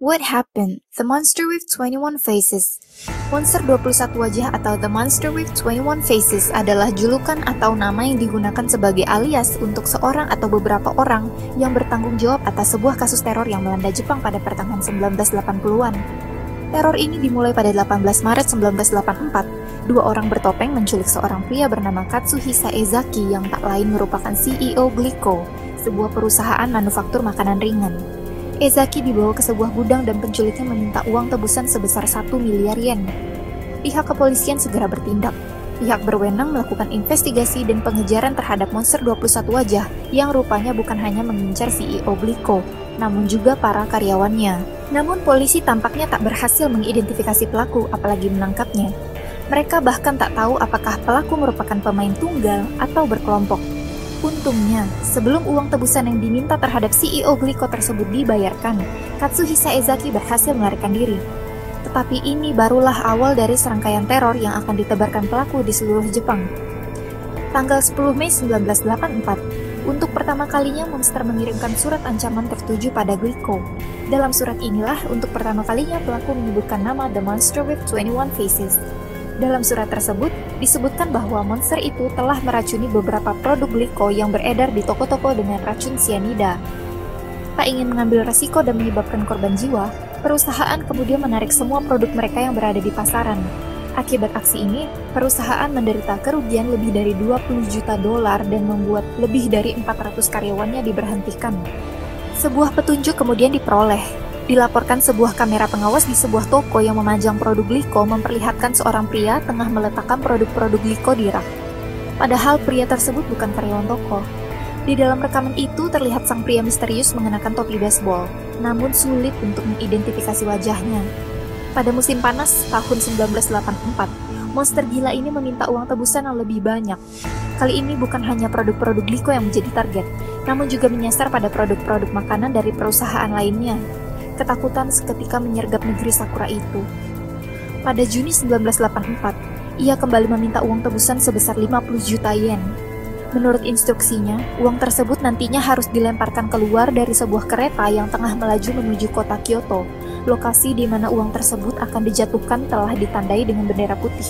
What happened? The Monster with 21 Faces Monster 21 wajah atau The Monster with 21 Faces adalah julukan atau nama yang digunakan sebagai alias untuk seorang atau beberapa orang yang bertanggung jawab atas sebuah kasus teror yang melanda Jepang pada pertengahan 1980-an. Teror ini dimulai pada 18 Maret 1984. Dua orang bertopeng menculik seorang pria bernama Katsuhisa Ezaki yang tak lain merupakan CEO Glico, sebuah perusahaan manufaktur makanan ringan. Ezaki dibawa ke sebuah gudang dan penculiknya meminta uang tebusan sebesar 1 miliar yen. Pihak kepolisian segera bertindak. Pihak berwenang melakukan investigasi dan pengejaran terhadap monster 21 wajah yang rupanya bukan hanya mengincar CEO Glico, namun juga para karyawannya. Namun polisi tampaknya tak berhasil mengidentifikasi pelaku apalagi menangkapnya. Mereka bahkan tak tahu apakah pelaku merupakan pemain tunggal atau berkelompok. Untungnya, sebelum uang tebusan yang diminta terhadap CEO Glico tersebut dibayarkan, Katsuhisa Ezaki berhasil melarikan diri. Tetapi ini barulah awal dari serangkaian teror yang akan ditebarkan pelaku di seluruh Jepang. Tanggal 10 Mei 1984, untuk pertama kalinya Monster mengirimkan surat ancaman tertuju pada Glico. Dalam surat inilah, untuk pertama kalinya pelaku menyebutkan nama The Monster with 21 Faces. Dalam surat tersebut, disebutkan bahwa monster itu telah meracuni beberapa produk gliko yang beredar di toko-toko dengan racun cyanida. Tak ingin mengambil resiko dan menyebabkan korban jiwa, perusahaan kemudian menarik semua produk mereka yang berada di pasaran. Akibat aksi ini, perusahaan menderita kerugian lebih dari 20 juta dolar dan membuat lebih dari 400 karyawannya diberhentikan. Sebuah petunjuk kemudian diperoleh, Dilaporkan sebuah kamera pengawas di sebuah toko yang memajang produk gliko memperlihatkan seorang pria tengah meletakkan produk-produk gliko di rak. Padahal pria tersebut bukan karyawan toko. Di dalam rekaman itu terlihat sang pria misterius mengenakan topi baseball, namun sulit untuk mengidentifikasi wajahnya. Pada musim panas tahun 1984, monster gila ini meminta uang tebusan yang lebih banyak. Kali ini bukan hanya produk-produk gliko yang menjadi target, namun juga menyasar pada produk-produk makanan dari perusahaan lainnya ketakutan seketika menyergap negeri Sakura itu. Pada Juni 1984, ia kembali meminta uang tebusan sebesar 50 juta yen. Menurut instruksinya, uang tersebut nantinya harus dilemparkan keluar dari sebuah kereta yang tengah melaju menuju kota Kyoto. Lokasi di mana uang tersebut akan dijatuhkan telah ditandai dengan bendera putih.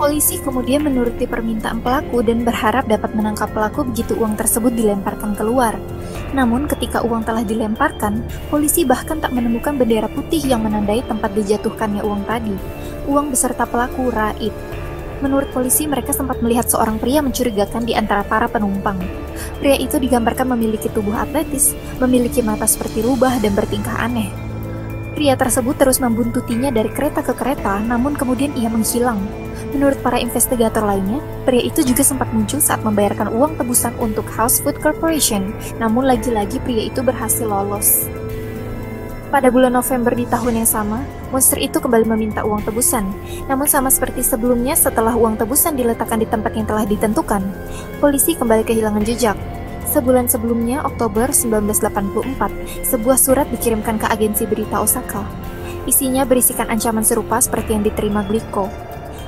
Polisi kemudian menuruti permintaan pelaku dan berharap dapat menangkap pelaku begitu uang tersebut dilemparkan keluar. Namun ketika uang telah dilemparkan, polisi bahkan tak menemukan bendera putih yang menandai tempat dijatuhkannya uang tadi. Uang beserta pelaku raib. Menurut polisi, mereka sempat melihat seorang pria mencurigakan di antara para penumpang. Pria itu digambarkan memiliki tubuh atletis, memiliki mata seperti rubah dan bertingkah aneh. Pria tersebut terus membuntutinya dari kereta ke kereta, namun kemudian ia menghilang. Menurut para investigator lainnya, pria itu juga sempat muncul saat membayarkan uang tebusan untuk House Food Corporation, namun lagi-lagi pria itu berhasil lolos. Pada bulan November di tahun yang sama, monster itu kembali meminta uang tebusan. Namun sama seperti sebelumnya setelah uang tebusan diletakkan di tempat yang telah ditentukan, polisi kembali kehilangan jejak. Sebulan sebelumnya, Oktober 1984, sebuah surat dikirimkan ke agensi berita Osaka. Isinya berisikan ancaman serupa seperti yang diterima Glico.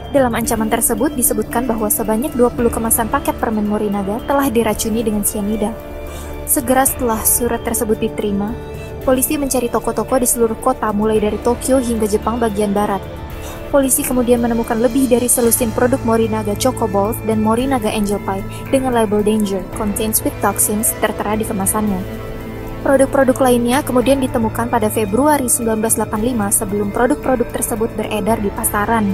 Dalam ancaman tersebut disebutkan bahwa sebanyak 20 kemasan paket permen Morinaga telah diracuni dengan cyanida. Segera setelah surat tersebut diterima, polisi mencari toko-toko di seluruh kota mulai dari Tokyo hingga Jepang bagian barat. Polisi kemudian menemukan lebih dari selusin produk Morinaga Choco Balls dan Morinaga Angel Pie dengan label Danger, contains with toxins tertera di kemasannya. Produk-produk lainnya kemudian ditemukan pada Februari 1985 sebelum produk-produk tersebut beredar di pasaran.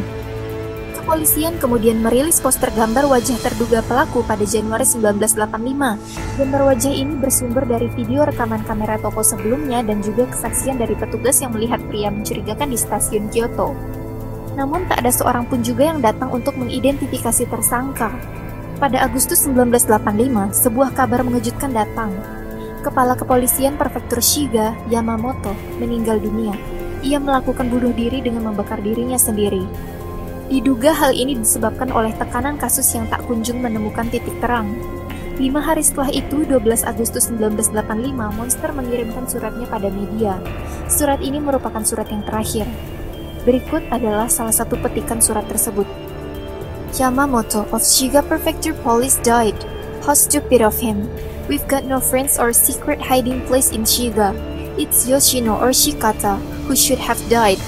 Kepolisian kemudian merilis poster gambar wajah terduga pelaku pada Januari 1985. Gambar wajah ini bersumber dari video rekaman kamera toko sebelumnya dan juga kesaksian dari petugas yang melihat pria mencurigakan di stasiun Kyoto. Namun tak ada seorang pun juga yang datang untuk mengidentifikasi tersangka. Pada Agustus 1985, sebuah kabar mengejutkan datang. Kepala Kepolisian Prefektur Shiga, Yamamoto, meninggal dunia. Ia melakukan bunuh diri dengan membakar dirinya sendiri. Diduga hal ini disebabkan oleh tekanan kasus yang tak kunjung menemukan titik terang. Lima hari setelah itu, 12 Agustus 1985, Monster mengirimkan suratnya pada media. Surat ini merupakan surat yang terakhir. Berikut adalah salah satu petikan surat tersebut. Yamamoto of Shiga Prefecture Police died. How stupid of him. We've got no friends or secret hiding place in Shiga. It's Yoshino or Shikata who should have died.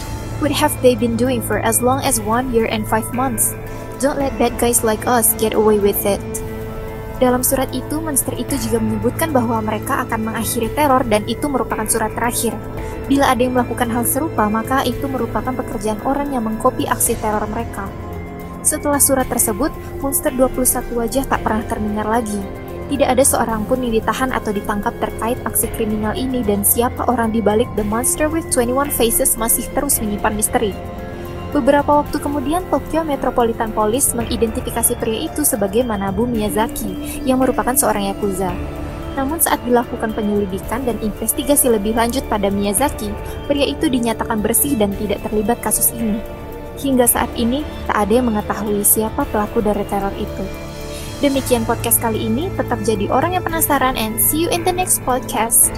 What have they been doing for as long as one year and five months? Don't let bad guys like us get away with it. Dalam surat itu, monster itu juga menyebutkan bahwa mereka akan mengakhiri teror dan itu merupakan surat terakhir. Bila ada yang melakukan hal serupa, maka itu merupakan pekerjaan orang yang mengkopi aksi teror mereka. Setelah surat tersebut, monster 21 wajah tak pernah terdengar lagi. Tidak ada seorang pun yang ditahan atau ditangkap terkait aksi kriminal ini dan siapa orang di balik The Monster with 21 Faces masih terus menyimpan misteri. Beberapa waktu kemudian, Tokyo Metropolitan Police mengidentifikasi pria itu sebagai Manabu Miyazaki, yang merupakan seorang Yakuza. Namun saat dilakukan penyelidikan dan investigasi lebih lanjut pada Miyazaki, pria itu dinyatakan bersih dan tidak terlibat kasus ini. Hingga saat ini, tak ada yang mengetahui siapa pelaku dari teror itu. Demikian podcast kali ini, tetap jadi orang yang penasaran and see you in the next podcast.